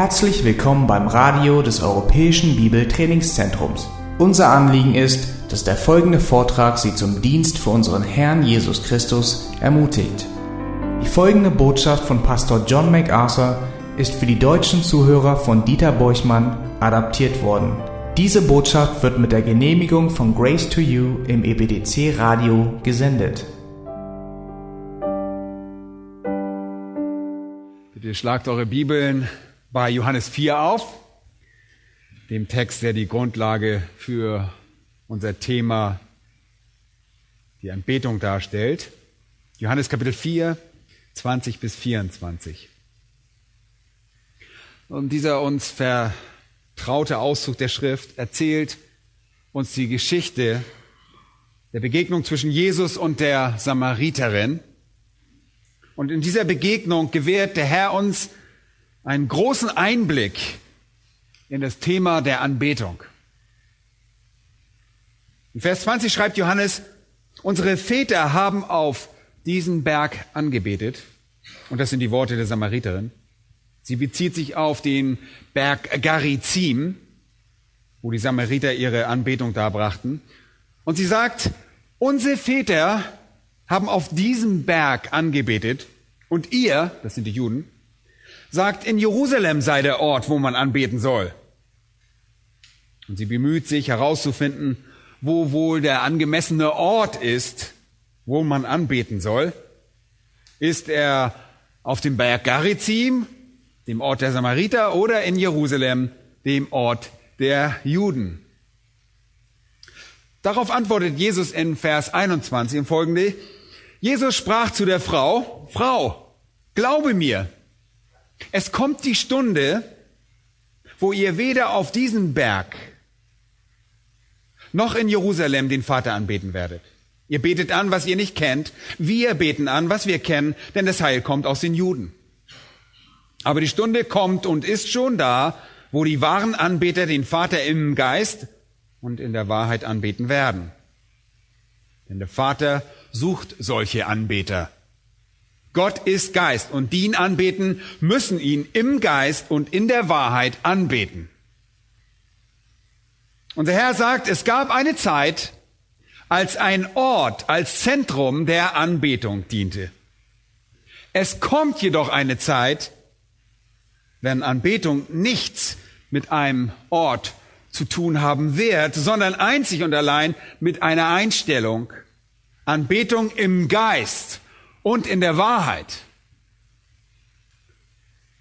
Herzlich willkommen beim Radio des Europäischen Bibeltrainingszentrums. Unser Anliegen ist, dass der folgende Vortrag Sie zum Dienst für unseren Herrn Jesus Christus ermutigt. Die folgende Botschaft von Pastor John MacArthur ist für die deutschen Zuhörer von Dieter Borchmann adaptiert worden. Diese Botschaft wird mit der Genehmigung von Grace to You im EBDC Radio gesendet. Bitte schlagt eure Bibeln bei Johannes 4 auf, dem Text, der die Grundlage für unser Thema, die Anbetung darstellt. Johannes Kapitel 4, 20 bis 24. Und dieser uns vertraute Auszug der Schrift erzählt uns die Geschichte der Begegnung zwischen Jesus und der Samariterin. Und in dieser Begegnung gewährt der Herr uns einen großen Einblick in das Thema der Anbetung. In Vers 20 schreibt Johannes, unsere Väter haben auf diesen Berg angebetet. Und das sind die Worte der Samariterin. Sie bezieht sich auf den Berg Garizim, wo die Samariter ihre Anbetung darbrachten. Und sie sagt, unsere Väter haben auf diesem Berg angebetet und ihr, das sind die Juden, sagt, in Jerusalem sei der Ort, wo man anbeten soll. Und sie bemüht sich herauszufinden, wo wohl der angemessene Ort ist, wo man anbeten soll. Ist er auf dem Berg Garizim, dem Ort der Samariter, oder in Jerusalem, dem Ort der Juden? Darauf antwortet Jesus in Vers 21 im folgende. Jesus sprach zu der Frau, Frau, glaube mir, es kommt die Stunde, wo ihr weder auf diesem Berg noch in Jerusalem den Vater anbeten werdet. Ihr betet an, was ihr nicht kennt. Wir beten an, was wir kennen, denn das Heil kommt aus den Juden. Aber die Stunde kommt und ist schon da, wo die wahren Anbeter den Vater im Geist und in der Wahrheit anbeten werden. Denn der Vater sucht solche Anbeter. Gott ist Geist und die ihn anbeten, müssen ihn im Geist und in der Wahrheit anbeten. Unser Herr sagt, es gab eine Zeit, als ein Ort, als Zentrum der Anbetung diente. Es kommt jedoch eine Zeit, wenn Anbetung nichts mit einem Ort zu tun haben wird, sondern einzig und allein mit einer Einstellung. Anbetung im Geist und in der Wahrheit.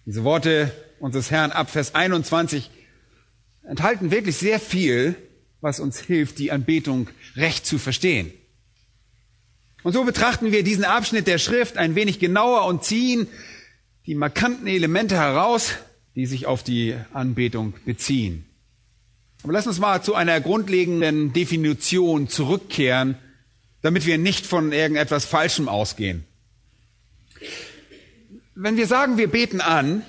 Diese Worte unseres Herrn ab Vers 21 enthalten wirklich sehr viel, was uns hilft, die Anbetung recht zu verstehen. Und so betrachten wir diesen Abschnitt der Schrift ein wenig genauer und ziehen die markanten Elemente heraus, die sich auf die Anbetung beziehen. Aber lass uns mal zu einer grundlegenden Definition zurückkehren, damit wir nicht von irgendetwas Falschem ausgehen. Wenn wir sagen, wir beten an,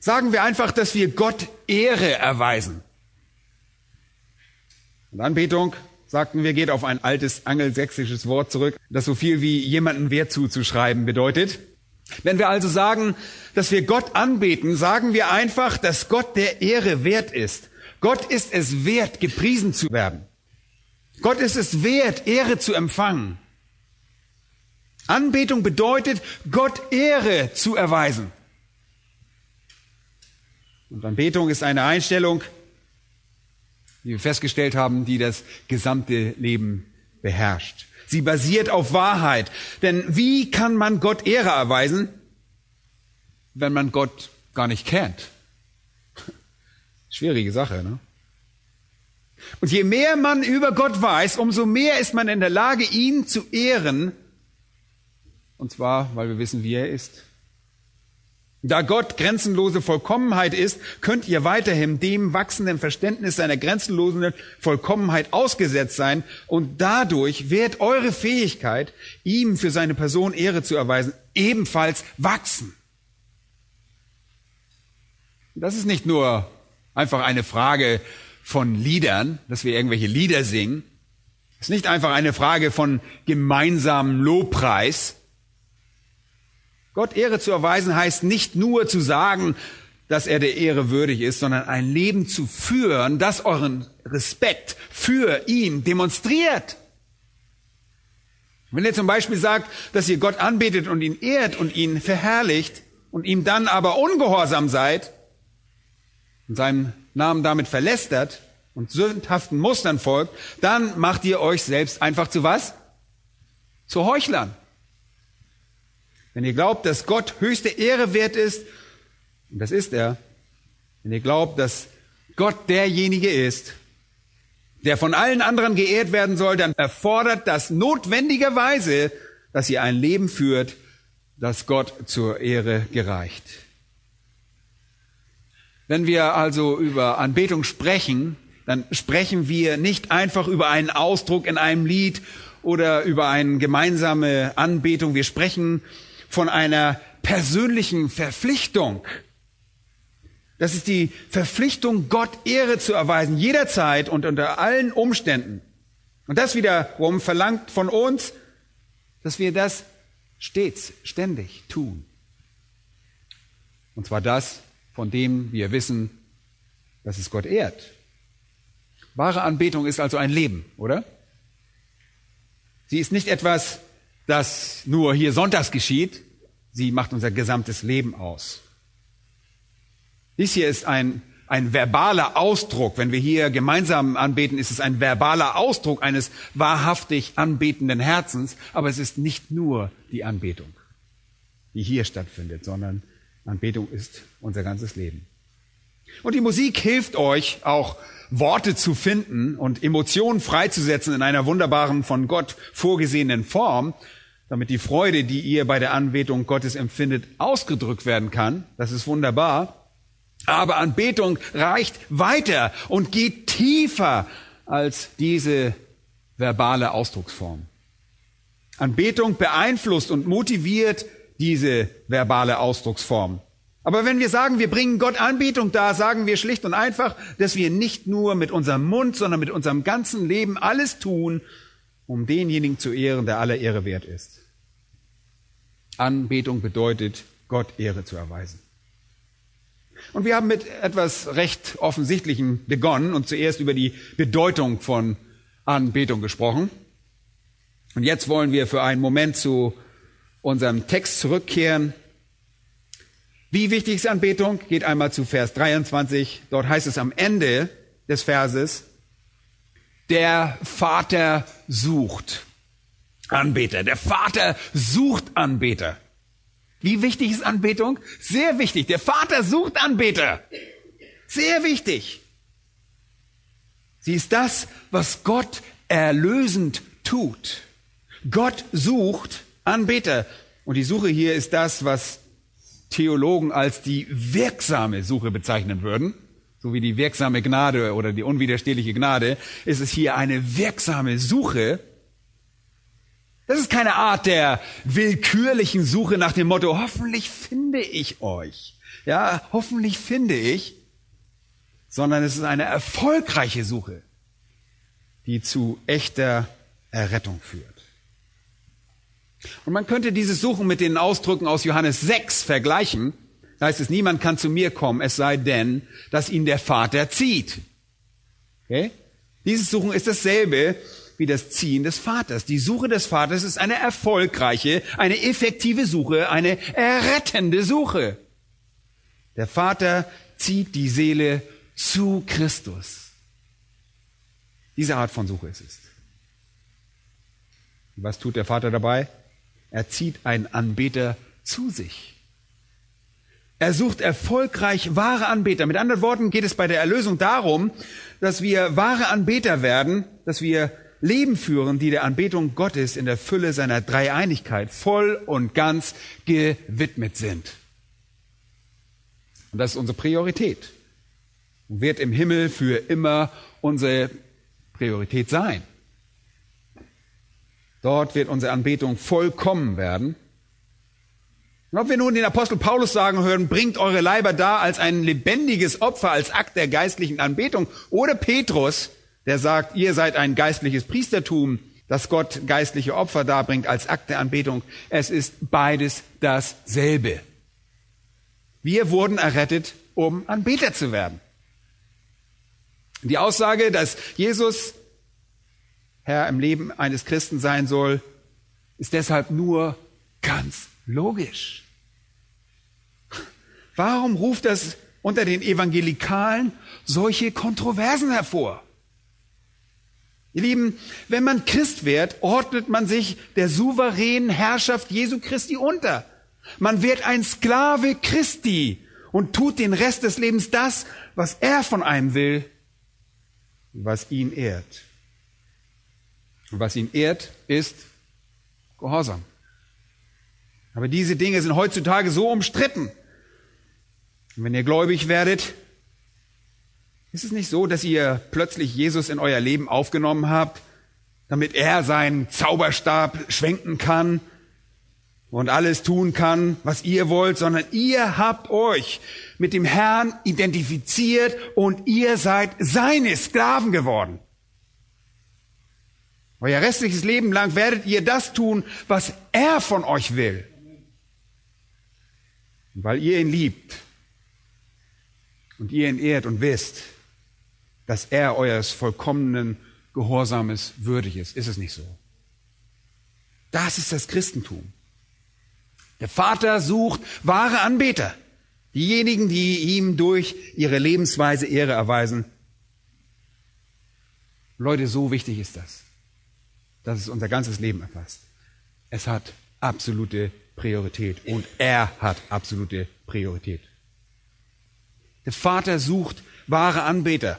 sagen wir einfach, dass wir Gott Ehre erweisen. Und Anbetung, sagten wir, geht auf ein altes angelsächsisches Wort zurück, das so viel wie jemanden Wert zuzuschreiben bedeutet. Wenn wir also sagen, dass wir Gott anbeten, sagen wir einfach, dass Gott der Ehre wert ist. Gott ist es wert, gepriesen zu werden. Gott ist es wert, Ehre zu empfangen. Anbetung bedeutet, Gott Ehre zu erweisen. Und Anbetung ist eine Einstellung, wie wir festgestellt haben, die das gesamte Leben beherrscht. Sie basiert auf Wahrheit. Denn wie kann man Gott Ehre erweisen, wenn man Gott gar nicht kennt? Schwierige Sache, ne? Und je mehr man über Gott weiß, umso mehr ist man in der Lage, ihn zu ehren und zwar, weil wir wissen, wie er ist. Da Gott grenzenlose Vollkommenheit ist, könnt ihr weiterhin dem wachsenden Verständnis seiner grenzenlosen Vollkommenheit ausgesetzt sein und dadurch wird eure Fähigkeit, ihm für seine Person Ehre zu erweisen, ebenfalls wachsen. Das ist nicht nur einfach eine Frage von Liedern, dass wir irgendwelche Lieder singen. Es ist nicht einfach eine Frage von gemeinsamem Lobpreis, Gott Ehre zu erweisen heißt nicht nur zu sagen, dass er der Ehre würdig ist, sondern ein Leben zu führen, das euren Respekt für ihn demonstriert. Wenn ihr zum Beispiel sagt, dass ihr Gott anbetet und ihn ehrt und ihn verherrlicht und ihm dann aber ungehorsam seid und seinen Namen damit verlästert und sündhaften Mustern folgt, dann macht ihr euch selbst einfach zu was? Zu Heuchlern. Wenn ihr glaubt, dass Gott höchste Ehre wert ist, und das ist er, wenn ihr glaubt, dass Gott derjenige ist, der von allen anderen geehrt werden soll, dann erfordert das notwendigerweise, dass ihr ein Leben führt, das Gott zur Ehre gereicht. Wenn wir also über Anbetung sprechen, dann sprechen wir nicht einfach über einen Ausdruck in einem Lied oder über eine gemeinsame Anbetung. Wir sprechen von einer persönlichen Verpflichtung. Das ist die Verpflichtung, Gott Ehre zu erweisen, jederzeit und unter allen Umständen. Und das wiederum verlangt von uns, dass wir das stets, ständig tun. Und zwar das, von dem wir wissen, dass es Gott ehrt. Wahre Anbetung ist also ein Leben, oder? Sie ist nicht etwas, das nur hier sonntags geschieht. Sie macht unser gesamtes Leben aus. Dies hier ist ein, ein verbaler Ausdruck. Wenn wir hier gemeinsam anbeten, ist es ein verbaler Ausdruck eines wahrhaftig anbetenden Herzens. Aber es ist nicht nur die Anbetung, die hier stattfindet, sondern Anbetung ist unser ganzes Leben. Und die Musik hilft euch auch Worte zu finden und Emotionen freizusetzen in einer wunderbaren, von Gott vorgesehenen Form, damit die Freude, die ihr bei der Anbetung Gottes empfindet, ausgedrückt werden kann. Das ist wunderbar. Aber Anbetung reicht weiter und geht tiefer als diese verbale Ausdrucksform. Anbetung beeinflusst und motiviert diese verbale Ausdrucksform. Aber wenn wir sagen, wir bringen Gott Anbetung dar, sagen wir schlicht und einfach, dass wir nicht nur mit unserem Mund, sondern mit unserem ganzen Leben alles tun, um denjenigen zu ehren, der aller Ehre wert ist. Anbetung bedeutet, Gott Ehre zu erweisen. Und wir haben mit etwas recht Offensichtlichem begonnen und zuerst über die Bedeutung von Anbetung gesprochen. Und jetzt wollen wir für einen Moment zu unserem Text zurückkehren wie wichtig ist Anbetung? Geht einmal zu Vers 23. Dort heißt es am Ende des Verses, der Vater sucht Anbeter. Der Vater sucht Anbeter. Wie wichtig ist Anbetung? Sehr wichtig. Der Vater sucht Anbeter. Sehr wichtig. Sie ist das, was Gott erlösend tut. Gott sucht Anbeter. Und die Suche hier ist das, was Theologen als die wirksame Suche bezeichnen würden, so wie die wirksame Gnade oder die unwiderstehliche Gnade, ist es hier eine wirksame Suche. Das ist keine Art der willkürlichen Suche nach dem Motto, hoffentlich finde ich euch. Ja, hoffentlich finde ich, sondern es ist eine erfolgreiche Suche, die zu echter Errettung führt. Und man könnte dieses Suchen mit den Ausdrücken aus Johannes 6 vergleichen. Da heißt es, niemand kann zu mir kommen, es sei denn, dass ihn der Vater zieht. Okay? Dieses Suchen ist dasselbe wie das Ziehen des Vaters. Die Suche des Vaters ist eine erfolgreiche, eine effektive Suche, eine errettende Suche. Der Vater zieht die Seele zu Christus. Diese Art von Suche ist es. Was tut der Vater dabei? Er zieht einen Anbeter zu sich. Er sucht erfolgreich wahre Anbeter. Mit anderen Worten geht es bei der Erlösung darum, dass wir wahre Anbeter werden, dass wir Leben führen, die der Anbetung Gottes in der Fülle seiner Dreieinigkeit voll und ganz gewidmet sind. Und das ist unsere Priorität. Und wird im Himmel für immer unsere Priorität sein. Dort wird unsere Anbetung vollkommen werden. Und ob wir nun den Apostel Paulus sagen hören, bringt eure Leiber da als ein lebendiges Opfer, als Akt der geistlichen Anbetung, oder Petrus, der sagt, ihr seid ein geistliches Priestertum, das Gott geistliche Opfer darbringt als Akt der Anbetung. Es ist beides dasselbe. Wir wurden errettet um Anbeter zu werden. Die Aussage, dass Jesus Herr im Leben eines Christen sein soll, ist deshalb nur ganz logisch. Warum ruft das unter den Evangelikalen solche Kontroversen hervor? Ihr Lieben, wenn man Christ wird, ordnet man sich der souveränen Herrschaft Jesu Christi unter. Man wird ein Sklave Christi und tut den Rest des Lebens das, was er von einem will, was ihn ehrt. Und was ihn ehrt, ist Gehorsam. Aber diese Dinge sind heutzutage so umstritten. Und wenn ihr gläubig werdet, ist es nicht so, dass ihr plötzlich Jesus in euer Leben aufgenommen habt, damit er seinen Zauberstab schwenken kann und alles tun kann, was ihr wollt, sondern ihr habt euch mit dem Herrn identifiziert und ihr seid seine Sklaven geworden. Euer restliches Leben lang werdet ihr das tun, was er von euch will. Und weil ihr ihn liebt und ihr ihn ehrt und wisst, dass er eures vollkommenen Gehorsames würdig ist. Ist es nicht so? Das ist das Christentum. Der Vater sucht wahre Anbeter. Diejenigen, die ihm durch ihre Lebensweise Ehre erweisen. Leute, so wichtig ist das, dass es unser ganzes Leben erfasst. Es hat absolute Priorität und er hat absolute Priorität. Der Vater sucht wahre Anbeter.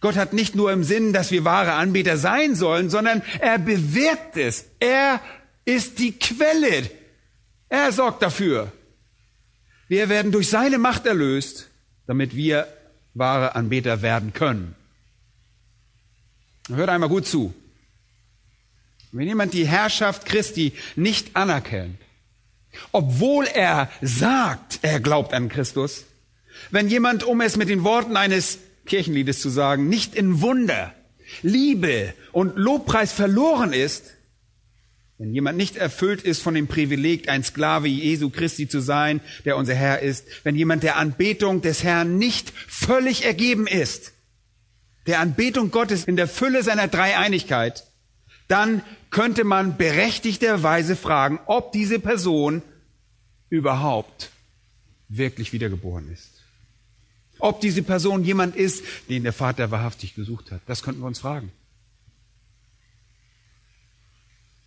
Gott hat nicht nur im Sinn, dass wir wahre Anbeter sein sollen, sondern er bewirkt es. Er ist die Quelle. Er sorgt dafür. Wir werden durch seine Macht erlöst, damit wir wahre Anbeter werden können. Hört einmal gut zu. Wenn jemand die Herrschaft Christi nicht anerkennt, obwohl er sagt, er glaubt an Christus, wenn jemand, um es mit den Worten eines Kirchenliedes zu sagen, nicht in Wunder, Liebe und Lobpreis verloren ist, wenn jemand nicht erfüllt ist von dem Privileg, ein Sklave Jesu Christi zu sein, der unser Herr ist, wenn jemand der Anbetung des Herrn nicht völlig ergeben ist, der Anbetung Gottes in der Fülle seiner Dreieinigkeit, dann könnte man berechtigterweise fragen, ob diese Person überhaupt wirklich wiedergeboren ist. Ob diese Person jemand ist, den der Vater wahrhaftig gesucht hat. Das könnten wir uns fragen.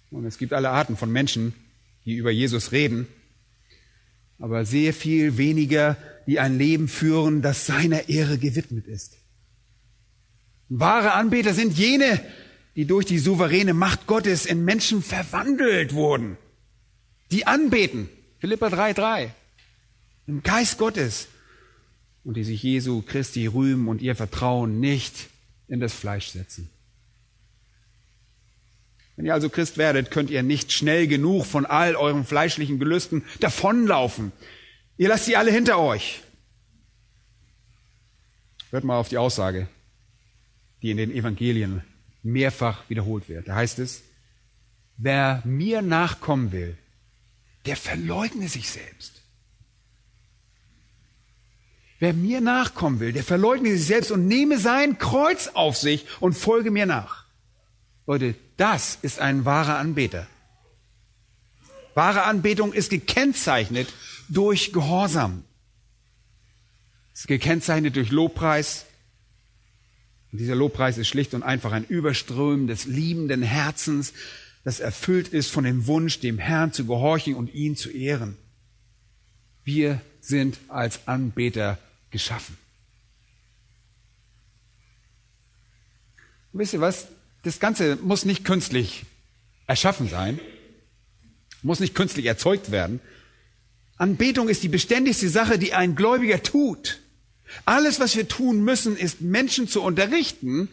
Und es gibt alle Arten von Menschen, die über Jesus reden, aber sehr viel weniger, die ein Leben führen, das seiner Ehre gewidmet ist. Wahre Anbeter sind jene, die durch die souveräne Macht Gottes in Menschen verwandelt wurden. Die anbeten. Philippa 3,3. Im Geist Gottes. Und die sich Jesu Christi rühmen und ihr Vertrauen nicht in das Fleisch setzen. Wenn ihr also Christ werdet, könnt ihr nicht schnell genug von all euren fleischlichen Gelüsten davonlaufen. Ihr lasst sie alle hinter euch. Hört mal auf die Aussage, die in den Evangelien mehrfach wiederholt wird. Da heißt es, wer mir nachkommen will, der verleugne sich selbst. Wer mir nachkommen will, der verleugne sich selbst und nehme sein Kreuz auf sich und folge mir nach. Leute, das ist ein wahrer Anbeter. Wahre Anbetung ist gekennzeichnet durch Gehorsam. Es ist gekennzeichnet durch Lobpreis, und dieser Lobpreis ist schlicht und einfach ein Überströmen des liebenden Herzens, das erfüllt ist von dem Wunsch, dem Herrn zu gehorchen und ihn zu ehren. Wir sind als Anbeter geschaffen. Und wisst ihr was? Das Ganze muss nicht künstlich erschaffen sein, muss nicht künstlich erzeugt werden. Anbetung ist die beständigste Sache, die ein Gläubiger tut. Alles, was wir tun müssen, ist Menschen zu unterrichten,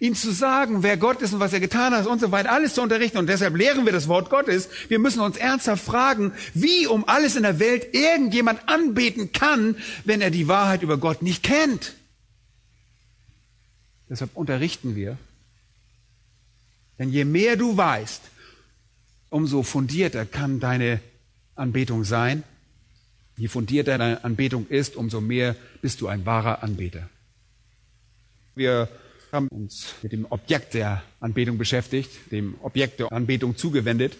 ihnen zu sagen, wer Gott ist und was er getan hat und so weiter, alles zu unterrichten. Und deshalb lehren wir das Wort Gottes. Wir müssen uns ernsthaft fragen, wie um alles in der Welt irgendjemand anbeten kann, wenn er die Wahrheit über Gott nicht kennt. Deshalb unterrichten wir. Denn je mehr du weißt, umso fundierter kann deine Anbetung sein. Je fundierter deine Anbetung ist, umso mehr bist du ein wahrer Anbeter. Wir haben uns mit dem Objekt der Anbetung beschäftigt, dem Objekt der Anbetung zugewendet.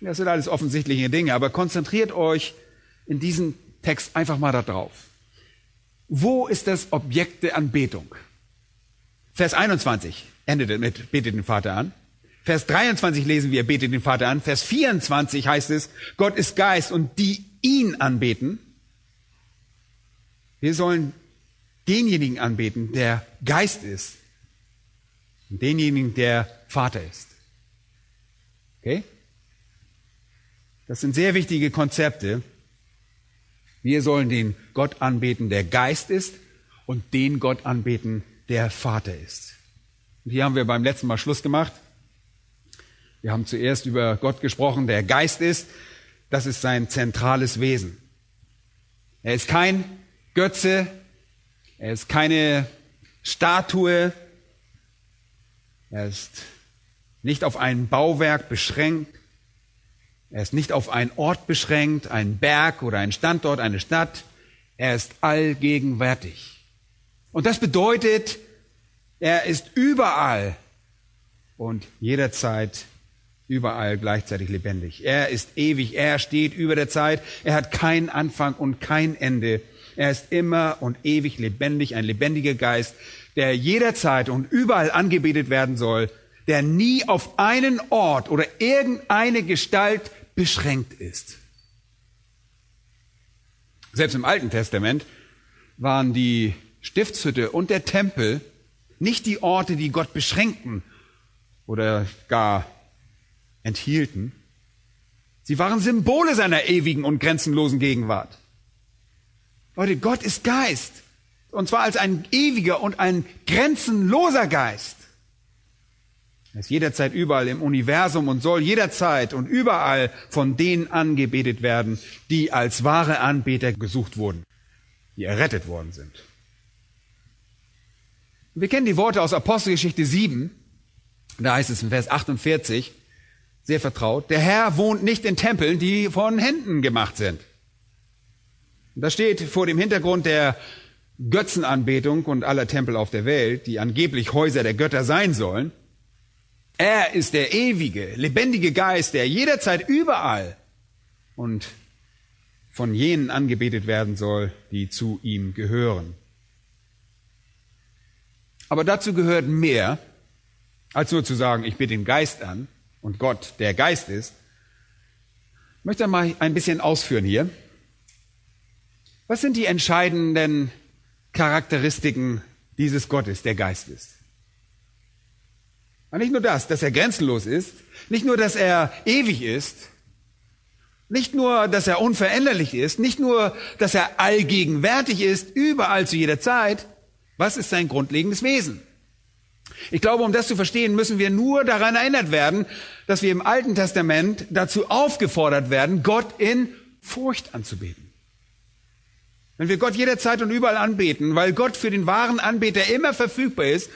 Das sind alles offensichtliche Dinge, aber konzentriert euch in diesem Text einfach mal darauf. Wo ist das Objekt der Anbetung? Vers 21 endet mit, betet den Vater an. Vers 23 lesen wir, betet den Vater an. Vers 24 heißt es, Gott ist Geist und die ihn anbeten. Wir sollen denjenigen anbeten, der Geist ist. Und denjenigen, der Vater ist. Okay? Das sind sehr wichtige Konzepte. Wir sollen den Gott anbeten, der Geist ist, und den Gott anbeten, der Vater ist. Und hier haben wir beim letzten Mal Schluss gemacht. Wir haben zuerst über Gott gesprochen, der Geist ist. Das ist sein zentrales Wesen. Er ist kein Götze, er ist keine Statue, er ist nicht auf ein Bauwerk beschränkt, er ist nicht auf einen Ort beschränkt, einen Berg oder einen Standort, eine Stadt, er ist allgegenwärtig. Und das bedeutet, er ist überall und jederzeit überall gleichzeitig lebendig. Er ist ewig, er steht über der Zeit, er hat keinen Anfang und kein Ende. Er ist immer und ewig lebendig, ein lebendiger Geist, der jederzeit und überall angebetet werden soll, der nie auf einen Ort oder irgendeine Gestalt beschränkt ist. Selbst im Alten Testament waren die Stiftshütte und der Tempel nicht die Orte, die Gott beschränkten oder gar enthielten. Sie waren Symbole seiner ewigen und grenzenlosen Gegenwart. Leute, Gott ist Geist. Und zwar als ein ewiger und ein grenzenloser Geist. Er ist jederzeit überall im Universum und soll jederzeit und überall von denen angebetet werden, die als wahre Anbeter gesucht wurden, die errettet worden sind. Wir kennen die Worte aus Apostelgeschichte 7. Da heißt es in Vers 48, sehr vertraut, der Herr wohnt nicht in Tempeln, die von Händen gemacht sind. Das steht vor dem Hintergrund der Götzenanbetung und aller Tempel auf der Welt, die angeblich Häuser der Götter sein sollen. Er ist der ewige, lebendige Geist, der jederzeit überall und von jenen angebetet werden soll, die zu ihm gehören. Aber dazu gehört mehr, als nur zu sagen, ich bitte den Geist an und Gott der Geist ist. Ich möchte mal ein bisschen ausführen hier. Was sind die entscheidenden Charakteristiken dieses Gottes, der Geist ist? Und nicht nur das, dass er grenzenlos ist, nicht nur, dass er ewig ist, nicht nur, dass er unveränderlich ist, nicht nur, dass er allgegenwärtig ist, überall zu jeder Zeit, was ist sein grundlegendes Wesen? Ich glaube, um das zu verstehen, müssen wir nur daran erinnert werden, dass wir im Alten Testament dazu aufgefordert werden, Gott in Furcht anzubeten. Wenn wir Gott jederzeit und überall anbeten, weil Gott für den wahren Anbeter immer verfügbar ist,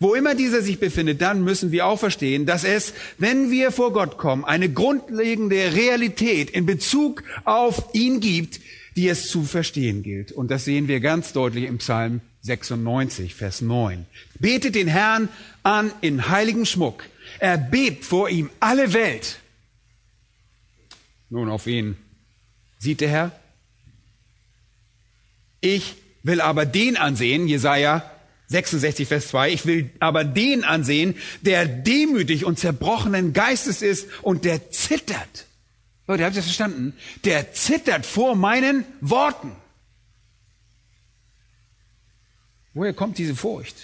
wo immer dieser sich befindet, dann müssen wir auch verstehen, dass es, wenn wir vor Gott kommen, eine grundlegende Realität in Bezug auf ihn gibt, die es zu verstehen gilt. Und das sehen wir ganz deutlich im Psalm 96, Vers 9. Betet den Herrn an in heiligem Schmuck. Er bebt vor ihm alle Welt. Nun, auf wen sieht der Herr? Ich will aber den ansehen, Jesaja 66, Vers 2, ich will aber den ansehen, der demütig und zerbrochenen Geistes ist und der zittert. Leute, habt ihr das verstanden? Der zittert vor meinen Worten. Woher kommt diese Furcht?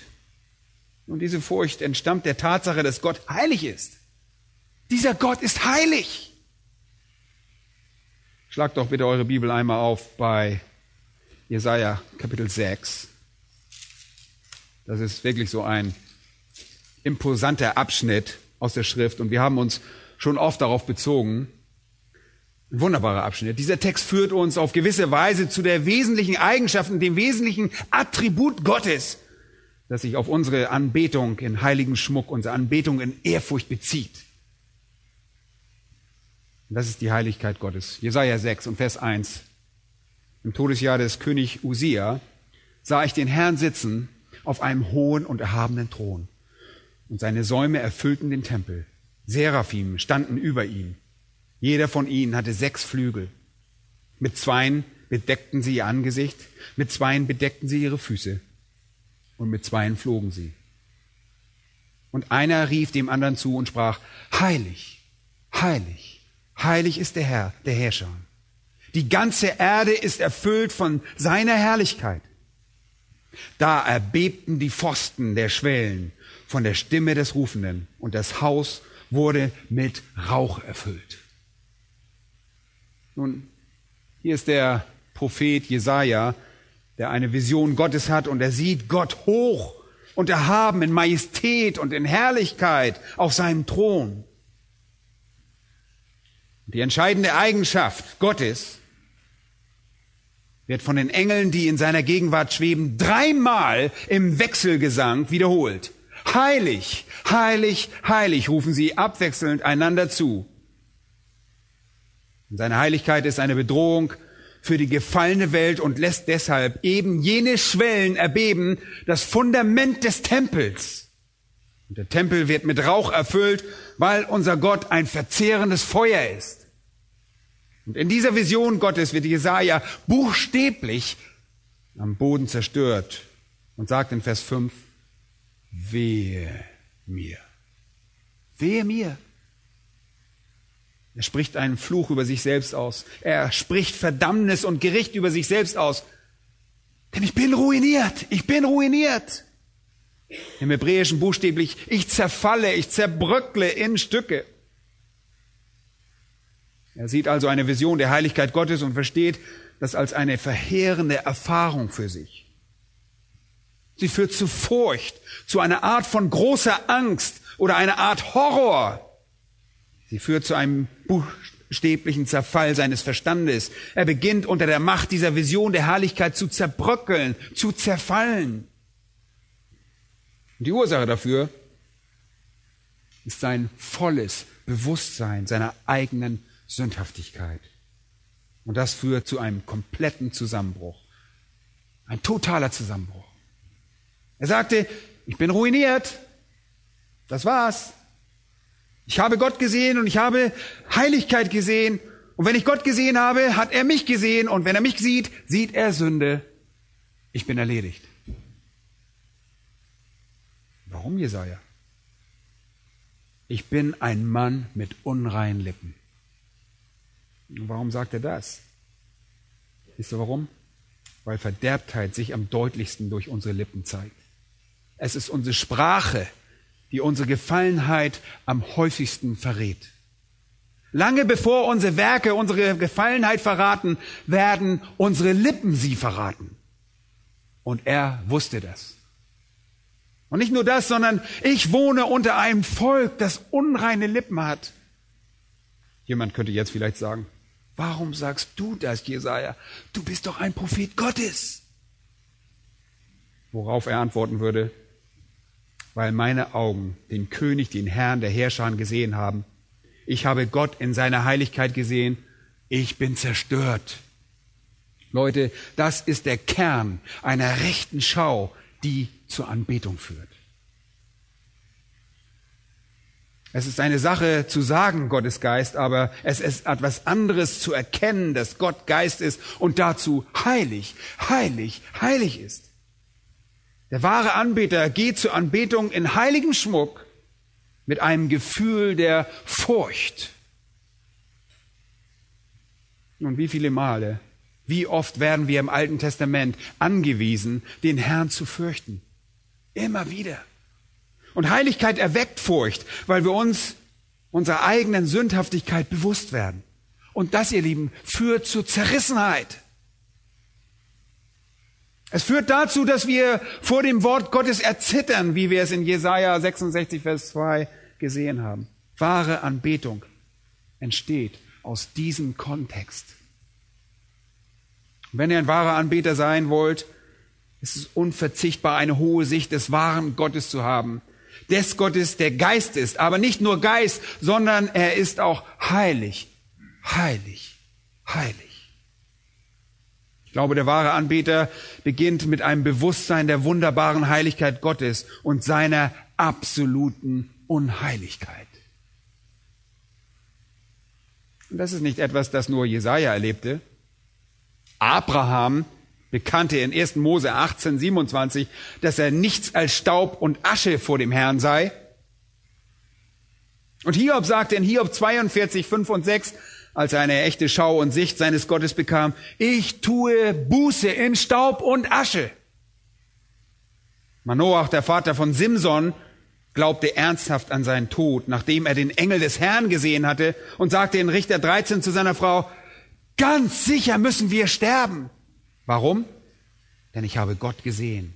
Und diese Furcht entstammt der Tatsache, dass Gott heilig ist. Dieser Gott ist heilig. Schlagt doch bitte eure Bibel einmal auf bei Jesaja Kapitel 6. Das ist wirklich so ein imposanter Abschnitt aus der Schrift und wir haben uns schon oft darauf bezogen. Ein wunderbarer Abschnitt. Dieser Text führt uns auf gewisse Weise zu der wesentlichen Eigenschaften, dem wesentlichen Attribut Gottes, das sich auf unsere Anbetung in heiligen Schmuck, unsere Anbetung in Ehrfurcht bezieht. Und das ist die Heiligkeit Gottes. Jesaja 6 und Vers 1. Im Todesjahr des König Usia sah ich den Herrn sitzen auf einem hohen und erhabenen Thron. Und seine Säume erfüllten den Tempel. Seraphim standen über ihm. Jeder von ihnen hatte sechs Flügel. Mit zweien bedeckten sie ihr Angesicht, mit zweien bedeckten sie ihre Füße und mit zweien flogen sie. Und einer rief dem anderen zu und sprach, Heilig, heilig, heilig ist der Herr, der Herrscher. Die ganze Erde ist erfüllt von seiner Herrlichkeit. Da erbebten die Pfosten der Schwellen von der Stimme des Rufenden und das Haus wurde mit Rauch erfüllt. Nun, hier ist der Prophet Jesaja, der eine Vision Gottes hat und er sieht Gott hoch und erhaben in Majestät und in Herrlichkeit auf seinem Thron. Die entscheidende Eigenschaft Gottes wird von den Engeln, die in seiner Gegenwart schweben, dreimal im Wechselgesang wiederholt. Heilig, heilig, heilig rufen sie abwechselnd einander zu. Und seine Heiligkeit ist eine Bedrohung für die gefallene Welt und lässt deshalb eben jene Schwellen erbeben, das Fundament des Tempels. Und der Tempel wird mit Rauch erfüllt, weil unser Gott ein verzehrendes Feuer ist. Und in dieser Vision Gottes wird Jesaja buchstäblich am Boden zerstört und sagt in Vers 5, wehe mir. Wehe mir. Er spricht einen Fluch über sich selbst aus. Er spricht Verdammnis und Gericht über sich selbst aus. Denn ich bin ruiniert. Ich bin ruiniert. Im Hebräischen buchstäblich, ich zerfalle, ich zerbröckle in Stücke. Er sieht also eine Vision der Heiligkeit Gottes und versteht das als eine verheerende Erfahrung für sich. Sie führt zu Furcht, zu einer Art von großer Angst oder einer Art Horror. Sie führt zu einem buchstäblichen Zerfall seines Verstandes. Er beginnt unter der Macht dieser Vision der Herrlichkeit zu zerbröckeln, zu zerfallen. Und die Ursache dafür ist sein volles Bewusstsein seiner eigenen Sündhaftigkeit. Und das führt zu einem kompletten Zusammenbruch. Ein totaler Zusammenbruch. Er sagte, ich bin ruiniert. Das war's. Ich habe Gott gesehen und ich habe Heiligkeit gesehen. Und wenn ich Gott gesehen habe, hat er mich gesehen. Und wenn er mich sieht, sieht er Sünde. Ich bin erledigt. Warum, Jesaja? Ich bin ein Mann mit unreinen Lippen. Warum sagt er das? Wisst ihr warum? Weil Verderbtheit sich am deutlichsten durch unsere Lippen zeigt. Es ist unsere Sprache, die unsere Gefallenheit am häufigsten verrät. Lange bevor unsere Werke unsere Gefallenheit verraten, werden unsere Lippen sie verraten. Und er wusste das. Und nicht nur das, sondern ich wohne unter einem Volk, das unreine Lippen hat. Jemand könnte jetzt vielleicht sagen, Warum sagst du das, Jesaja? Du bist doch ein Prophet Gottes. Worauf er antworten würde, weil meine Augen den König, den Herrn der Herrscher gesehen haben. Ich habe Gott in seiner Heiligkeit gesehen. Ich bin zerstört. Leute, das ist der Kern einer rechten Schau, die zur Anbetung führt. Es ist eine Sache zu sagen, Gott ist Geist, aber es ist etwas anderes zu erkennen, dass Gott Geist ist und dazu heilig, heilig, heilig ist. Der wahre Anbeter geht zur Anbetung in heiligem Schmuck mit einem Gefühl der Furcht. Und wie viele Male, wie oft werden wir im Alten Testament angewiesen, den Herrn zu fürchten? Immer wieder. Und Heiligkeit erweckt Furcht, weil wir uns unserer eigenen Sündhaftigkeit bewusst werden. Und das, ihr Lieben, führt zur Zerrissenheit. Es führt dazu, dass wir vor dem Wort Gottes erzittern, wie wir es in Jesaja 66, Vers 2 gesehen haben. Wahre Anbetung entsteht aus diesem Kontext. wenn ihr ein wahrer Anbeter sein wollt, ist es unverzichtbar, eine hohe Sicht des wahren Gottes zu haben, des Gottes, der Geist ist, aber nicht nur Geist, sondern er ist auch heilig. heilig, heilig. Ich glaube, der wahre Anbeter beginnt mit einem Bewusstsein der wunderbaren Heiligkeit Gottes und seiner absoluten Unheiligkeit. Und das ist nicht etwas, das nur Jesaja erlebte. Abraham bekannte in 1. Mose 18, 27, dass er nichts als Staub und Asche vor dem Herrn sei. Und Hiob sagte in Hiob 42, 5 und 6, als er eine echte Schau und Sicht seines Gottes bekam, ich tue Buße in Staub und Asche. Manoach, der Vater von Simson, glaubte ernsthaft an seinen Tod, nachdem er den Engel des Herrn gesehen hatte und sagte in Richter 13 zu seiner Frau, ganz sicher müssen wir sterben. Warum? Denn ich habe Gott gesehen.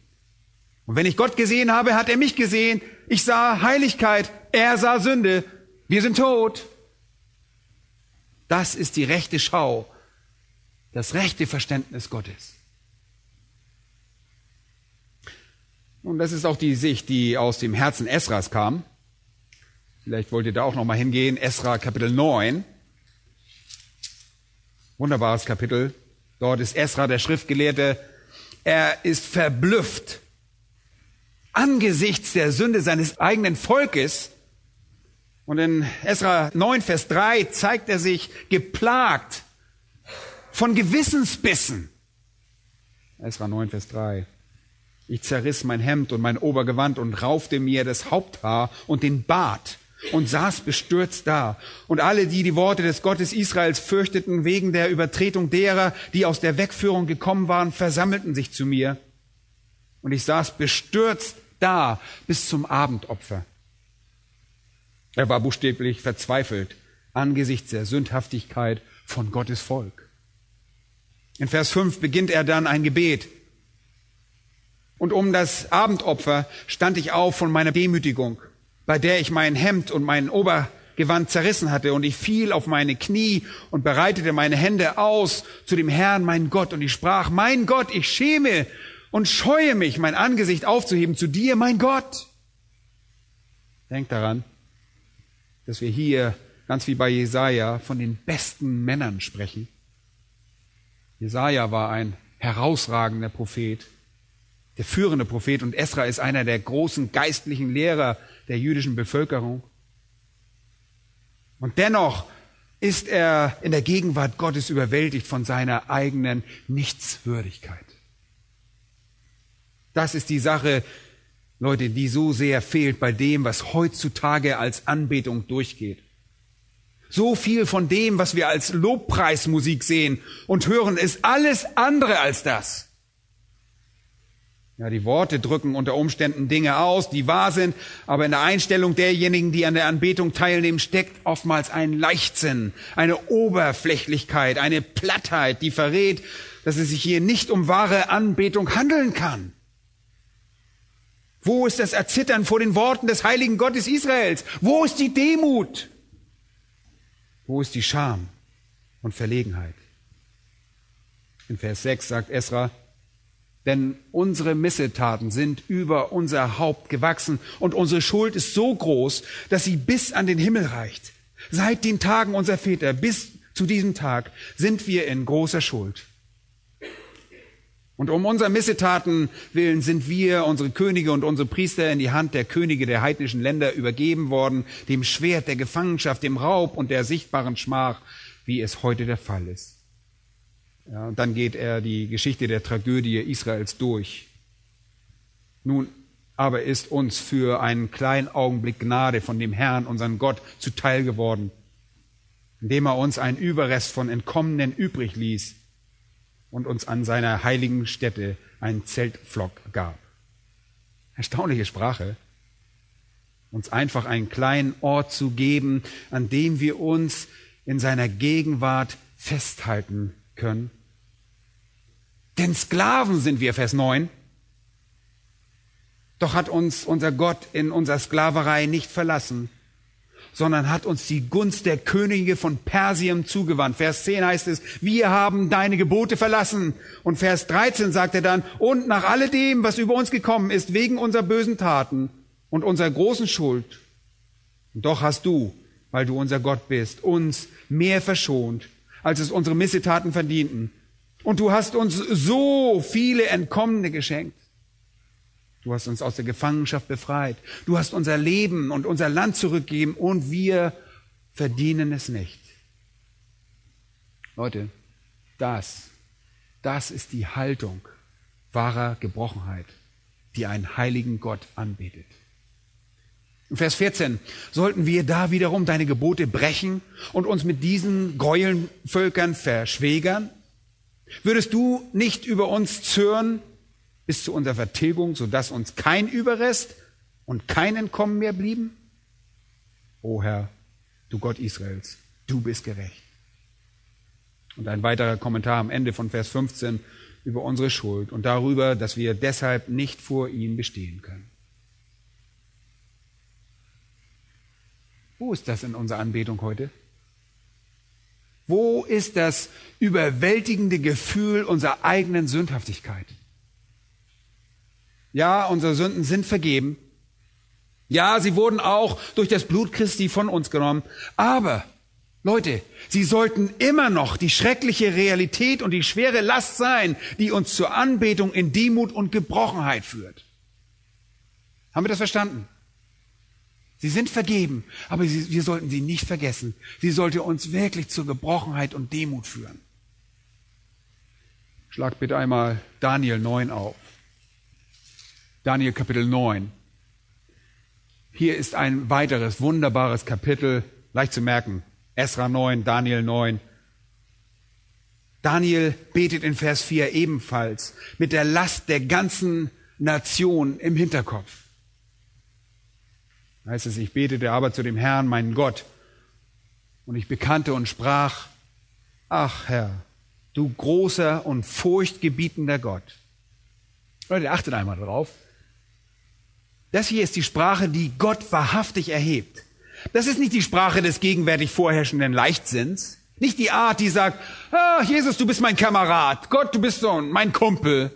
Und wenn ich Gott gesehen habe, hat er mich gesehen. Ich sah Heiligkeit, er sah Sünde. Wir sind tot. Das ist die rechte Schau, das rechte Verständnis Gottes. Und das ist auch die Sicht, die aus dem Herzen Esras kam. Vielleicht wollt ihr da auch noch mal hingehen. Esra Kapitel 9. Wunderbares Kapitel. Dort ist Esra der Schriftgelehrte. Er ist verblüfft angesichts der Sünde seines eigenen Volkes. Und in Esra 9, Vers 3 zeigt er sich geplagt von Gewissensbissen. Esra 9, Vers 3. Ich zerriss mein Hemd und mein Obergewand und raufte mir das Haupthaar und den Bart und saß bestürzt da. Und alle, die die Worte des Gottes Israels fürchteten wegen der Übertretung derer, die aus der Wegführung gekommen waren, versammelten sich zu mir. Und ich saß bestürzt da bis zum Abendopfer. Er war buchstäblich verzweifelt angesichts der Sündhaftigkeit von Gottes Volk. In Vers 5 beginnt er dann ein Gebet. Und um das Abendopfer stand ich auf von meiner Demütigung bei der ich mein Hemd und mein Obergewand zerrissen hatte und ich fiel auf meine Knie und bereitete meine Hände aus zu dem Herrn, mein Gott, und ich sprach, mein Gott, ich schäme und scheue mich, mein Angesicht aufzuheben zu dir, mein Gott. Denkt daran, dass wir hier, ganz wie bei Jesaja, von den besten Männern sprechen. Jesaja war ein herausragender Prophet, der führende Prophet und Esra ist einer der großen geistlichen Lehrer der jüdischen Bevölkerung. Und dennoch ist er in der Gegenwart Gottes überwältigt von seiner eigenen Nichtswürdigkeit. Das ist die Sache, Leute, die so sehr fehlt bei dem, was heutzutage als Anbetung durchgeht. So viel von dem, was wir als Lobpreismusik sehen und hören, ist alles andere als das. Ja, die Worte drücken unter Umständen Dinge aus, die wahr sind, aber in der Einstellung derjenigen, die an der Anbetung teilnehmen, steckt oftmals ein Leichtsinn, eine Oberflächlichkeit, eine Plattheit, die verrät, dass es sich hier nicht um wahre Anbetung handeln kann. Wo ist das Erzittern vor den Worten des heiligen Gottes Israels? Wo ist die Demut? Wo ist die Scham und Verlegenheit? In Vers 6 sagt Esra, denn unsere Missetaten sind über unser Haupt gewachsen und unsere Schuld ist so groß, dass sie bis an den Himmel reicht. Seit den Tagen unserer Väter bis zu diesem Tag sind wir in großer Schuld. Und um unserer Missetaten willen sind wir, unsere Könige und unsere Priester in die Hand der Könige der heidnischen Länder übergeben worden, dem Schwert der Gefangenschaft, dem Raub und der sichtbaren Schmach, wie es heute der Fall ist. Ja, und dann geht er die Geschichte der Tragödie Israels durch. Nun aber ist uns für einen kleinen Augenblick Gnade von dem Herrn, unseren Gott, zuteil geworden, indem er uns einen Überrest von Entkommenen übrig ließ und uns an seiner heiligen Stätte einen Zeltpflock gab. Erstaunliche Sprache. Uns einfach einen kleinen Ort zu geben, an dem wir uns in seiner Gegenwart festhalten können denn Sklaven sind wir, Vers 9. Doch hat uns unser Gott in unserer Sklaverei nicht verlassen, sondern hat uns die Gunst der Könige von Persien zugewandt. Vers 10 heißt es, wir haben deine Gebote verlassen. Und Vers 13 sagt er dann, und nach alledem, was über uns gekommen ist, wegen unserer bösen Taten und unserer großen Schuld. Doch hast du, weil du unser Gott bist, uns mehr verschont, als es unsere Missetaten verdienten. Und du hast uns so viele Entkommene geschenkt. Du hast uns aus der Gefangenschaft befreit. Du hast unser Leben und unser Land zurückgegeben und wir verdienen es nicht. Leute, das, das ist die Haltung wahrer Gebrochenheit, die einen heiligen Gott anbetet. In Vers 14, sollten wir da wiederum deine Gebote brechen und uns mit diesen Gräuelvölkern verschwägern? Würdest du nicht über uns zürnen bis zu unserer Vertilgung, sodass uns kein Überrest und kein Entkommen mehr blieben? O Herr, du Gott Israels, du bist gerecht. Und ein weiterer Kommentar am Ende von Vers 15 über unsere Schuld und darüber, dass wir deshalb nicht vor ihm bestehen können. Wo ist das in unserer Anbetung heute? Wo ist das überwältigende Gefühl unserer eigenen Sündhaftigkeit? Ja, unsere Sünden sind vergeben. Ja, sie wurden auch durch das Blut Christi von uns genommen. Aber, Leute, sie sollten immer noch die schreckliche Realität und die schwere Last sein, die uns zur Anbetung in Demut und Gebrochenheit führt. Haben wir das verstanden? Sie sind vergeben, aber sie, wir sollten sie nicht vergessen. Sie sollte uns wirklich zur Gebrochenheit und Demut führen. Schlag bitte einmal Daniel 9 auf. Daniel Kapitel 9. Hier ist ein weiteres wunderbares Kapitel, leicht zu merken. Esra 9, Daniel 9. Daniel betet in Vers 4 ebenfalls mit der Last der ganzen Nation im Hinterkopf heißt es, ich betete aber zu dem Herrn, meinen Gott, und ich bekannte und sprach, ach Herr, du großer und furchtgebietender Gott. Leute, achtet einmal darauf. Das hier ist die Sprache, die Gott wahrhaftig erhebt. Das ist nicht die Sprache des gegenwärtig vorherrschenden Leichtsinns. Nicht die Art, die sagt, ah, Jesus, du bist mein Kamerad. Gott, du bist so mein Kumpel.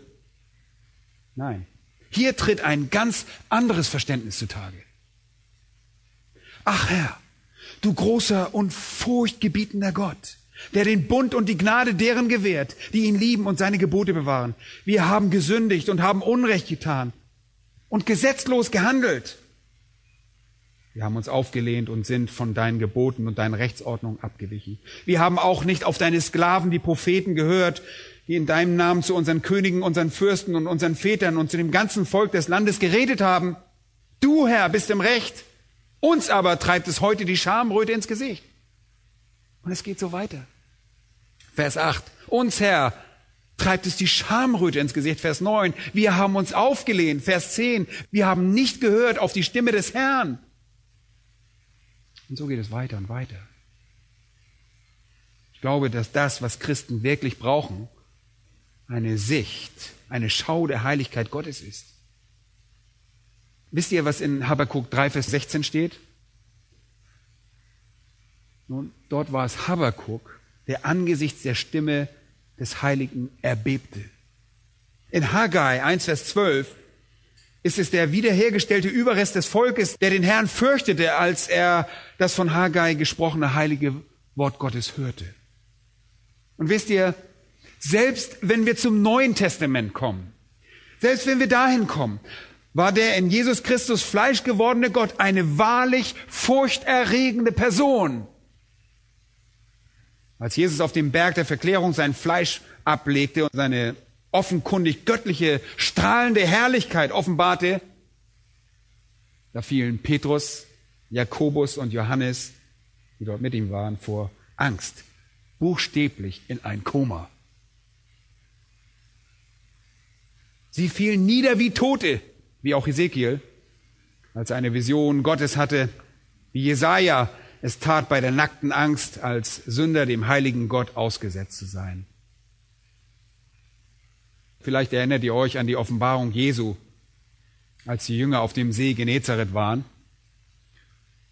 Nein. Hier tritt ein ganz anderes Verständnis zutage. Ach Herr, du großer und furchtgebietender Gott, der den Bund und die Gnade deren gewährt, die ihn lieben und seine Gebote bewahren. Wir haben gesündigt und haben Unrecht getan und gesetzlos gehandelt. Wir haben uns aufgelehnt und sind von deinen Geboten und deinen Rechtsordnungen abgewichen. Wir haben auch nicht auf deine Sklaven, die Propheten, gehört, die in deinem Namen zu unseren Königen, unseren Fürsten und unseren Vätern und zu dem ganzen Volk des Landes geredet haben. Du, Herr, bist im Recht uns aber treibt es heute die Schamröte ins Gesicht. Und es geht so weiter. Vers 8. Uns, Herr, treibt es die Schamröte ins Gesicht. Vers 9. Wir haben uns aufgelehnt. Vers 10. Wir haben nicht gehört auf die Stimme des Herrn. Und so geht es weiter und weiter. Ich glaube, dass das, was Christen wirklich brauchen, eine Sicht, eine Schau der Heiligkeit Gottes ist. Wisst ihr, was in Habakkuk 3, Vers 16 steht? Nun, dort war es Habakkuk, der angesichts der Stimme des Heiligen erbebte. In Haggai 1, Vers 12 ist es der wiederhergestellte Überrest des Volkes, der den Herrn fürchtete, als er das von Haggai gesprochene heilige Wort Gottes hörte. Und wisst ihr, selbst wenn wir zum Neuen Testament kommen, selbst wenn wir dahin kommen, war der in Jesus Christus Fleisch gewordene Gott eine wahrlich furchterregende Person. Als Jesus auf dem Berg der Verklärung sein Fleisch ablegte und seine offenkundig göttliche, strahlende Herrlichkeit offenbarte, da fielen Petrus, Jakobus und Johannes, die dort mit ihm waren, vor Angst, buchstäblich in ein Koma. Sie fielen nieder wie Tote wie auch Ezekiel, als er eine Vision Gottes hatte, wie Jesaja es tat bei der nackten Angst, als Sünder dem heiligen Gott ausgesetzt zu sein. Vielleicht erinnert ihr euch an die Offenbarung Jesu, als die Jünger auf dem See Genezareth waren.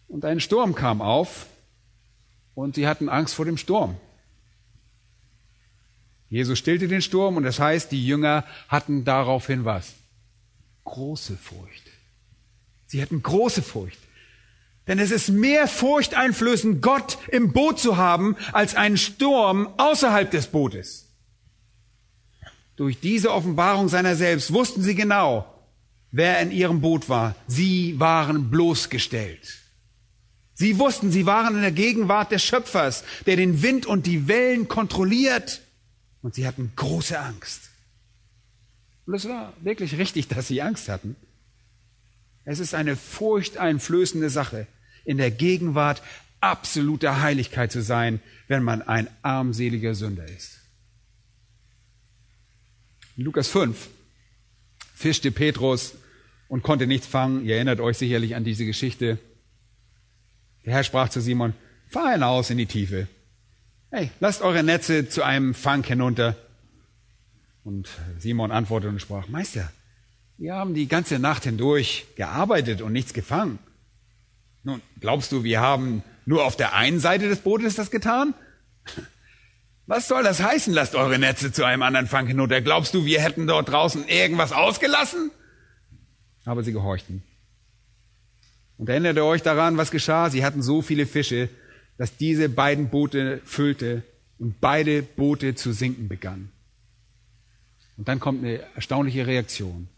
Und ein Sturm kam auf und sie hatten Angst vor dem Sturm. Jesus stillte den Sturm und das heißt, die Jünger hatten daraufhin was? große Furcht. Sie hatten große Furcht. Denn es ist mehr furchteinflößend, Gott im Boot zu haben, als einen Sturm außerhalb des Bootes. Durch diese Offenbarung seiner selbst wussten sie genau, wer in ihrem Boot war. Sie waren bloßgestellt. Sie wussten, sie waren in der Gegenwart des Schöpfers, der den Wind und die Wellen kontrolliert. Und sie hatten große Angst. Und es war wirklich richtig, dass sie Angst hatten. Es ist eine furchteinflößende Sache, in der Gegenwart absoluter Heiligkeit zu sein, wenn man ein armseliger Sünder ist. In Lukas 5 fischte Petrus und konnte nichts fangen. Ihr erinnert euch sicherlich an diese Geschichte. Der Herr sprach zu Simon, fahr hinaus in die Tiefe. Hey, lasst eure Netze zu einem Fang hinunter. Und Simon antwortete und sprach, Meister, wir haben die ganze Nacht hindurch gearbeitet und nichts gefangen. Nun, glaubst du, wir haben nur auf der einen Seite des Bootes das getan? Was soll das heißen, lasst eure Netze zu einem anderen Fang hinunter? Glaubst du, wir hätten dort draußen irgendwas ausgelassen? Aber sie gehorchten. Und erinnert ihr euch daran, was geschah? Sie hatten so viele Fische, dass diese beiden Boote füllte und beide Boote zu sinken begannen. Und dann kommt eine erstaunliche Reaktion.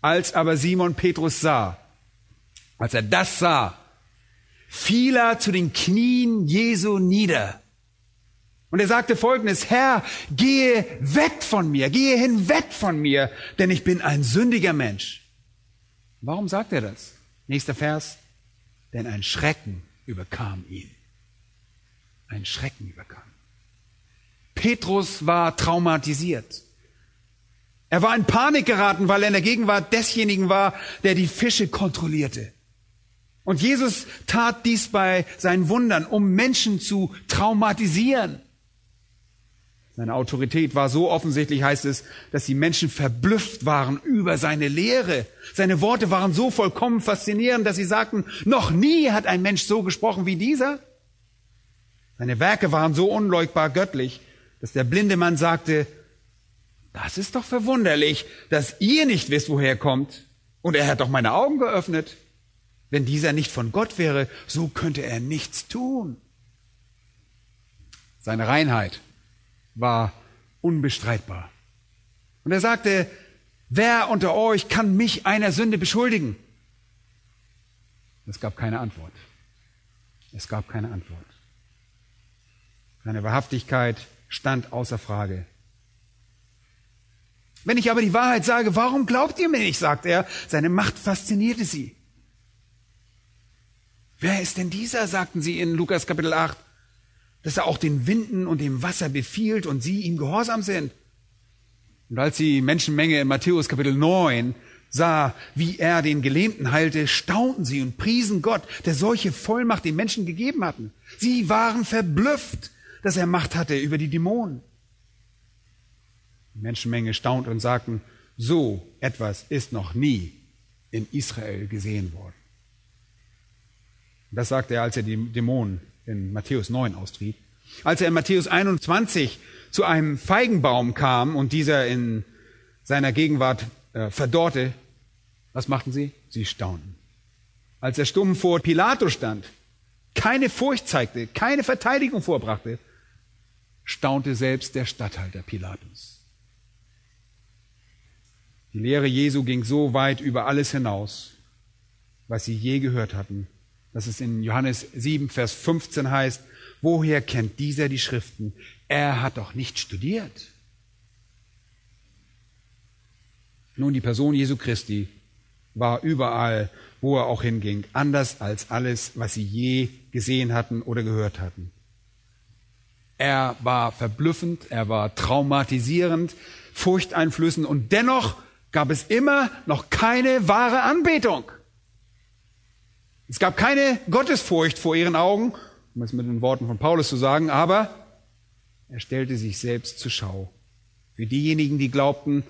Als aber Simon Petrus sah, als er das sah, fiel er zu den Knien Jesu nieder. Und er sagte folgendes, Herr, gehe weg von mir, gehe hinweg von mir, denn ich bin ein sündiger Mensch. Warum sagt er das? Nächster Vers. Denn ein Schrecken überkam ihn. Ein Schrecken überkam. Petrus war traumatisiert. Er war in Panik geraten, weil er in der Gegenwart desjenigen war, der die Fische kontrollierte. Und Jesus tat dies bei seinen Wundern, um Menschen zu traumatisieren. Seine Autorität war so offensichtlich, heißt es, dass die Menschen verblüfft waren über seine Lehre. Seine Worte waren so vollkommen faszinierend, dass sie sagten, noch nie hat ein Mensch so gesprochen wie dieser. Seine Werke waren so unleugbar göttlich, dass der blinde Mann sagte, das ist doch verwunderlich, dass ihr nicht wisst, woher er kommt. Und er hat doch meine Augen geöffnet. Wenn dieser nicht von Gott wäre, so könnte er nichts tun. Seine Reinheit war unbestreitbar. Und er sagte, wer unter euch kann mich einer Sünde beschuldigen? Es gab keine Antwort. Es gab keine Antwort. Seine Wahrhaftigkeit stand außer Frage. Wenn ich aber die Wahrheit sage, warum glaubt ihr mir nicht, sagt er, seine Macht faszinierte sie. Wer ist denn dieser, sagten sie in Lukas Kapitel 8, dass er auch den Winden und dem Wasser befiehlt und sie ihm gehorsam sind. Und als die Menschenmenge in Matthäus Kapitel 9 sah, wie er den Gelähmten heilte, staunten sie und priesen Gott, der solche Vollmacht den Menschen gegeben hatten. Sie waren verblüfft, dass er Macht hatte über die Dämonen. Die Menschenmenge staunte und sagten, so etwas ist noch nie in Israel gesehen worden. Das sagte er, als er die Dämonen in Matthäus 9 austrieb. Als er in Matthäus 21 zu einem Feigenbaum kam und dieser in seiner Gegenwart äh, verdorrte, was machten sie? Sie staunten. Als er stumm vor Pilatus stand, keine Furcht zeigte, keine Verteidigung vorbrachte, staunte selbst der Statthalter Pilatus. Die Lehre Jesu ging so weit über alles hinaus, was sie je gehört hatten dass es in Johannes 7, Vers 15 heißt, woher kennt dieser die Schriften? Er hat doch nicht studiert. Nun, die Person Jesu Christi war überall, wo er auch hinging, anders als alles, was sie je gesehen hatten oder gehört hatten. Er war verblüffend, er war traumatisierend, furchteinflößend und dennoch gab es immer noch keine wahre Anbetung. Es gab keine Gottesfurcht vor ihren Augen, um es mit den Worten von Paulus zu sagen, aber er stellte sich selbst zur Schau. Für diejenigen, die glaubten,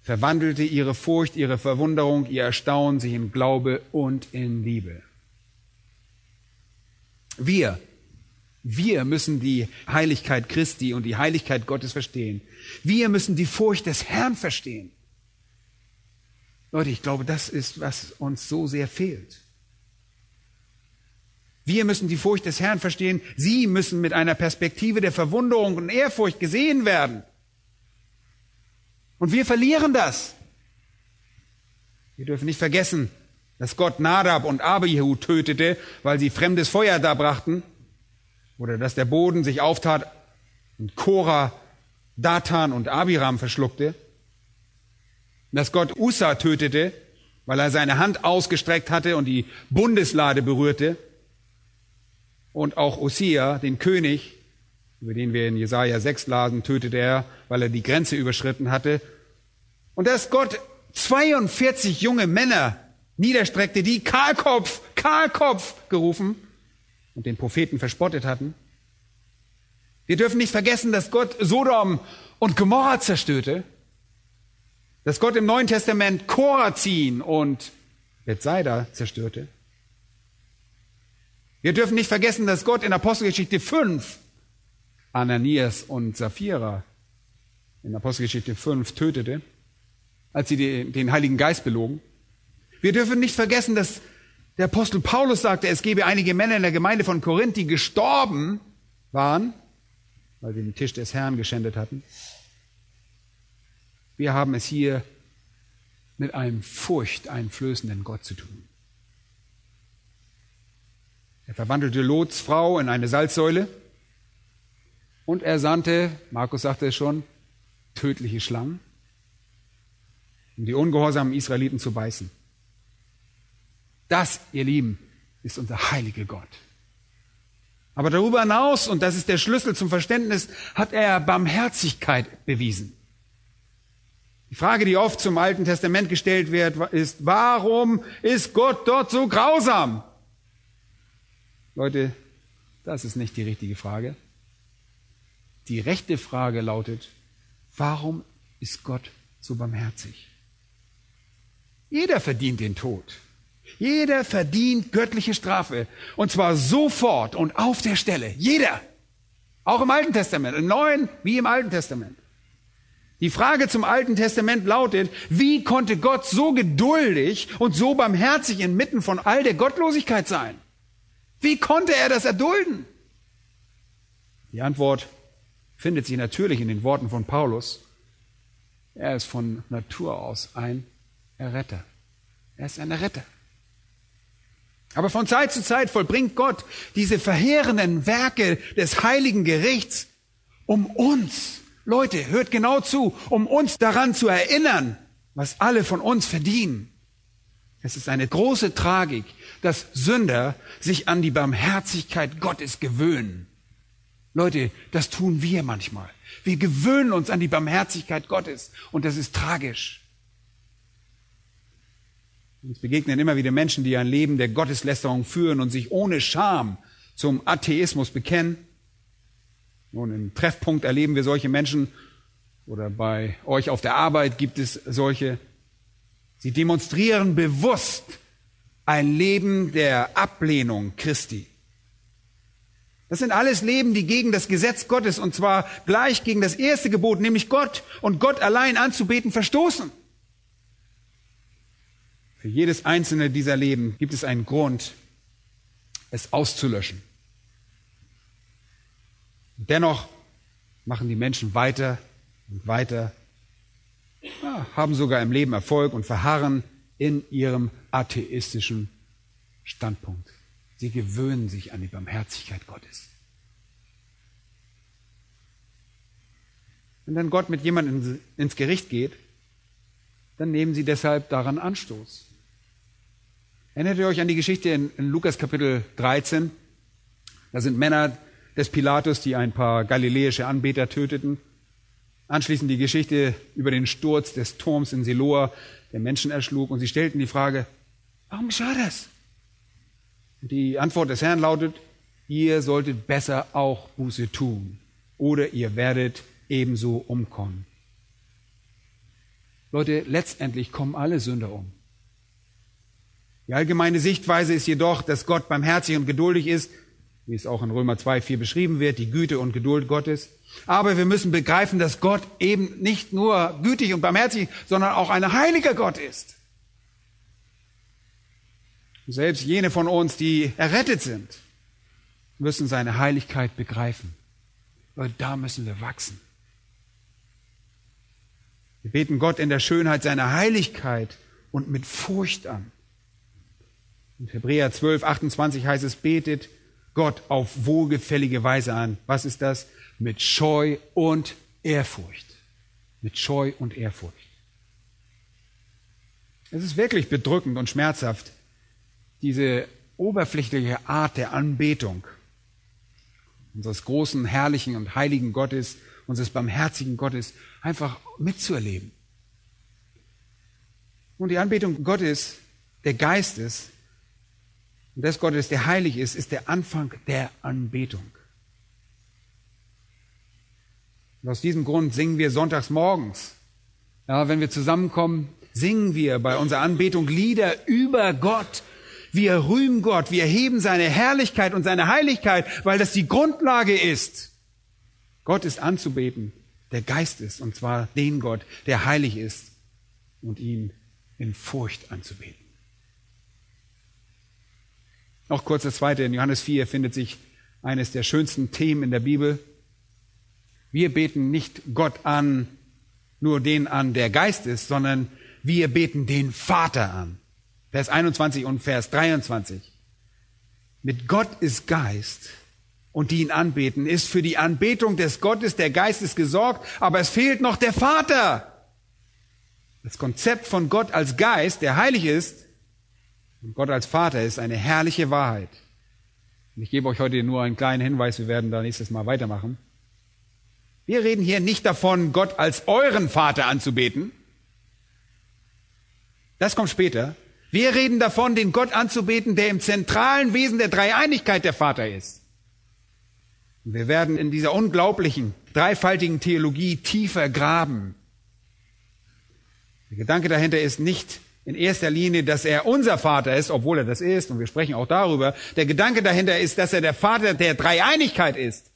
verwandelte ihre Furcht, ihre Verwunderung, ihr Erstaunen sich in Glaube und in Liebe. Wir, wir müssen die Heiligkeit Christi und die Heiligkeit Gottes verstehen. Wir müssen die Furcht des Herrn verstehen. Leute, ich glaube, das ist, was uns so sehr fehlt. Wir müssen die Furcht des Herrn verstehen. Sie müssen mit einer Perspektive der Verwunderung und Ehrfurcht gesehen werden. Und wir verlieren das. Wir dürfen nicht vergessen, dass Gott Nadab und Abihu tötete, weil sie fremdes Feuer darbrachten, oder dass der Boden sich auftat und Korah, Datan und Abiram verschluckte, dass Gott Usa tötete, weil er seine Hand ausgestreckt hatte und die Bundeslade berührte, und auch Ossia, den König, über den wir in Jesaja 6 lasen, tötete er, weil er die Grenze überschritten hatte. Und dass Gott 42 junge Männer niederstreckte, die Kahlkopf, Kahlkopf gerufen und den Propheten verspottet hatten. Wir dürfen nicht vergessen, dass Gott Sodom und Gomorra zerstörte, dass Gott im Neuen Testament Korazin und Bethsaida zerstörte. Wir dürfen nicht vergessen, dass Gott in Apostelgeschichte 5 Ananias und Sapphira in Apostelgeschichte 5 tötete, als sie den Heiligen Geist belogen. Wir dürfen nicht vergessen, dass der Apostel Paulus sagte, es gebe einige Männer in der Gemeinde von Korinth, die gestorben waren, weil sie den Tisch des Herrn geschändet hatten. Wir haben es hier mit einem furchteinflößenden Gott zu tun. Er verwandelte Lots Frau in eine Salzsäule und er sandte, Markus sagte es schon, tödliche Schlangen, um die ungehorsamen Israeliten zu beißen. Das, ihr Lieben, ist unser heiliger Gott. Aber darüber hinaus, und das ist der Schlüssel zum Verständnis, hat er Barmherzigkeit bewiesen. Die Frage, die oft zum Alten Testament gestellt wird, ist, warum ist Gott dort so grausam? Leute, das ist nicht die richtige Frage. Die rechte Frage lautet, warum ist Gott so barmherzig? Jeder verdient den Tod. Jeder verdient göttliche Strafe. Und zwar sofort und auf der Stelle. Jeder. Auch im Alten Testament. Im Neuen wie im Alten Testament. Die Frage zum Alten Testament lautet, wie konnte Gott so geduldig und so barmherzig inmitten von all der Gottlosigkeit sein? Wie konnte er das erdulden? Die Antwort findet sich natürlich in den Worten von Paulus. Er ist von Natur aus ein Erretter. Er ist ein Erretter. Aber von Zeit zu Zeit vollbringt Gott diese verheerenden Werke des heiligen Gerichts, um uns, Leute, hört genau zu, um uns daran zu erinnern, was alle von uns verdienen. Es ist eine große Tragik, dass Sünder sich an die Barmherzigkeit Gottes gewöhnen. Leute, das tun wir manchmal. Wir gewöhnen uns an die Barmherzigkeit Gottes und das ist tragisch. Uns begegnen immer wieder Menschen, die ein Leben der Gotteslästerung führen und sich ohne Scham zum Atheismus bekennen. Nun, im Treffpunkt erleben wir solche Menschen oder bei euch auf der Arbeit gibt es solche. Sie demonstrieren bewusst ein Leben der Ablehnung Christi. Das sind alles Leben, die gegen das Gesetz Gottes und zwar gleich gegen das erste Gebot, nämlich Gott und Gott allein anzubeten, verstoßen. Für jedes einzelne dieser Leben gibt es einen Grund, es auszulöschen. Dennoch machen die Menschen weiter und weiter, ja, haben sogar im Leben Erfolg und verharren in ihrem atheistischen Standpunkt. Sie gewöhnen sich an die Barmherzigkeit Gottes. Wenn dann Gott mit jemandem ins Gericht geht, dann nehmen sie deshalb daran Anstoß. Erinnert ihr euch an die Geschichte in, in Lukas Kapitel 13? Da sind Männer des Pilatus, die ein paar galiläische Anbeter töteten. Anschließend die Geschichte über den Sturz des Turms in Siloa, der Menschen erschlug. Und sie stellten die Frage, warum geschah das? Und die Antwort des Herrn lautet, ihr solltet besser auch Buße tun oder ihr werdet ebenso umkommen. Leute, letztendlich kommen alle Sünder um. Die allgemeine Sichtweise ist jedoch, dass Gott barmherzig und geduldig ist, wie es auch in Römer 2, 4 beschrieben wird, die Güte und Geduld Gottes. Aber wir müssen begreifen, dass Gott eben nicht nur gütig und barmherzig, sondern auch ein heiliger Gott ist. Selbst jene von uns, die errettet sind, müssen seine Heiligkeit begreifen. Weil da müssen wir wachsen. Wir beten Gott in der Schönheit seiner Heiligkeit und mit Furcht an. In Hebräer 12, 28 heißt es, betet Gott auf wohlgefällige Weise an. Was ist das? Mit Scheu und Ehrfurcht. Mit Scheu und Ehrfurcht. Es ist wirklich bedrückend und schmerzhaft, diese oberflächliche Art der Anbetung unseres großen, herrlichen und heiligen Gottes, unseres barmherzigen Gottes einfach mitzuerleben. Und die Anbetung Gottes, der Geistes, und des Gottes, der heilig ist, ist der Anfang der Anbetung. Und aus diesem Grund singen wir sonntags morgens. Ja, wenn wir zusammenkommen, singen wir bei unserer Anbetung Lieder über Gott. Wir rühmen Gott, wir heben seine Herrlichkeit und seine Heiligkeit, weil das die Grundlage ist. Gott ist anzubeten, der Geist ist, und zwar den Gott, der heilig ist, und ihn in Furcht anzubeten. Noch kurz das zweite. In Johannes 4 findet sich eines der schönsten Themen in der Bibel. Wir beten nicht Gott an, nur den an, der Geist ist, sondern wir beten den Vater an. Vers 21 und Vers 23. Mit Gott ist Geist und die ihn anbeten, ist für die Anbetung des Gottes, der Geistes gesorgt, aber es fehlt noch der Vater. Das Konzept von Gott als Geist, der heilig ist, und Gott als Vater ist eine herrliche Wahrheit. Und ich gebe euch heute nur einen kleinen Hinweis, wir werden da nächstes Mal weitermachen. Wir reden hier nicht davon, Gott als euren Vater anzubeten. Das kommt später. Wir reden davon, den Gott anzubeten, der im zentralen Wesen der Dreieinigkeit der Vater ist. Und wir werden in dieser unglaublichen, dreifaltigen Theologie tiefer graben. Der Gedanke dahinter ist nicht, in erster Linie, dass er unser Vater ist, obwohl er das ist, und wir sprechen auch darüber. Der Gedanke dahinter ist, dass er der Vater der Dreieinigkeit ist,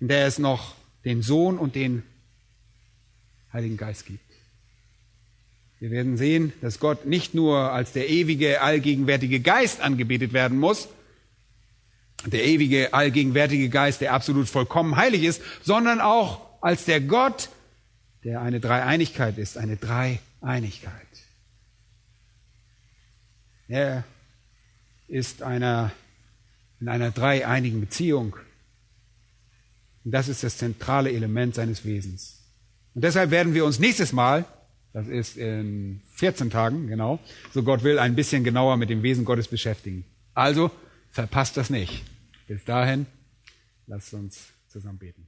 in der es noch den Sohn und den Heiligen Geist gibt. Wir werden sehen, dass Gott nicht nur als der ewige, allgegenwärtige Geist angebetet werden muss, der ewige, allgegenwärtige Geist, der absolut vollkommen heilig ist, sondern auch als der Gott, der eine Dreieinigkeit ist, eine Dreieinigkeit. Er ist einer, in einer dreieinigen Beziehung. Und das ist das zentrale Element seines Wesens. Und deshalb werden wir uns nächstes Mal, das ist in 14 Tagen, genau, so Gott will, ein bisschen genauer mit dem Wesen Gottes beschäftigen. Also, verpasst das nicht. Bis dahin, lasst uns zusammen beten.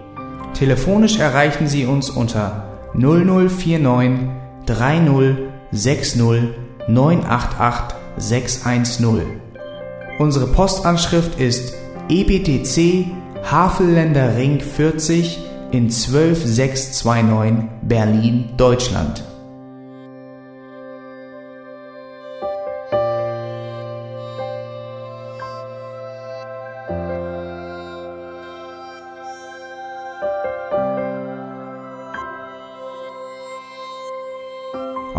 Telefonisch erreichen Sie uns unter 0049 30 60 988 610. Unsere Postanschrift ist EBTC Havelländer Ring 40 in 12629 Berlin, Deutschland.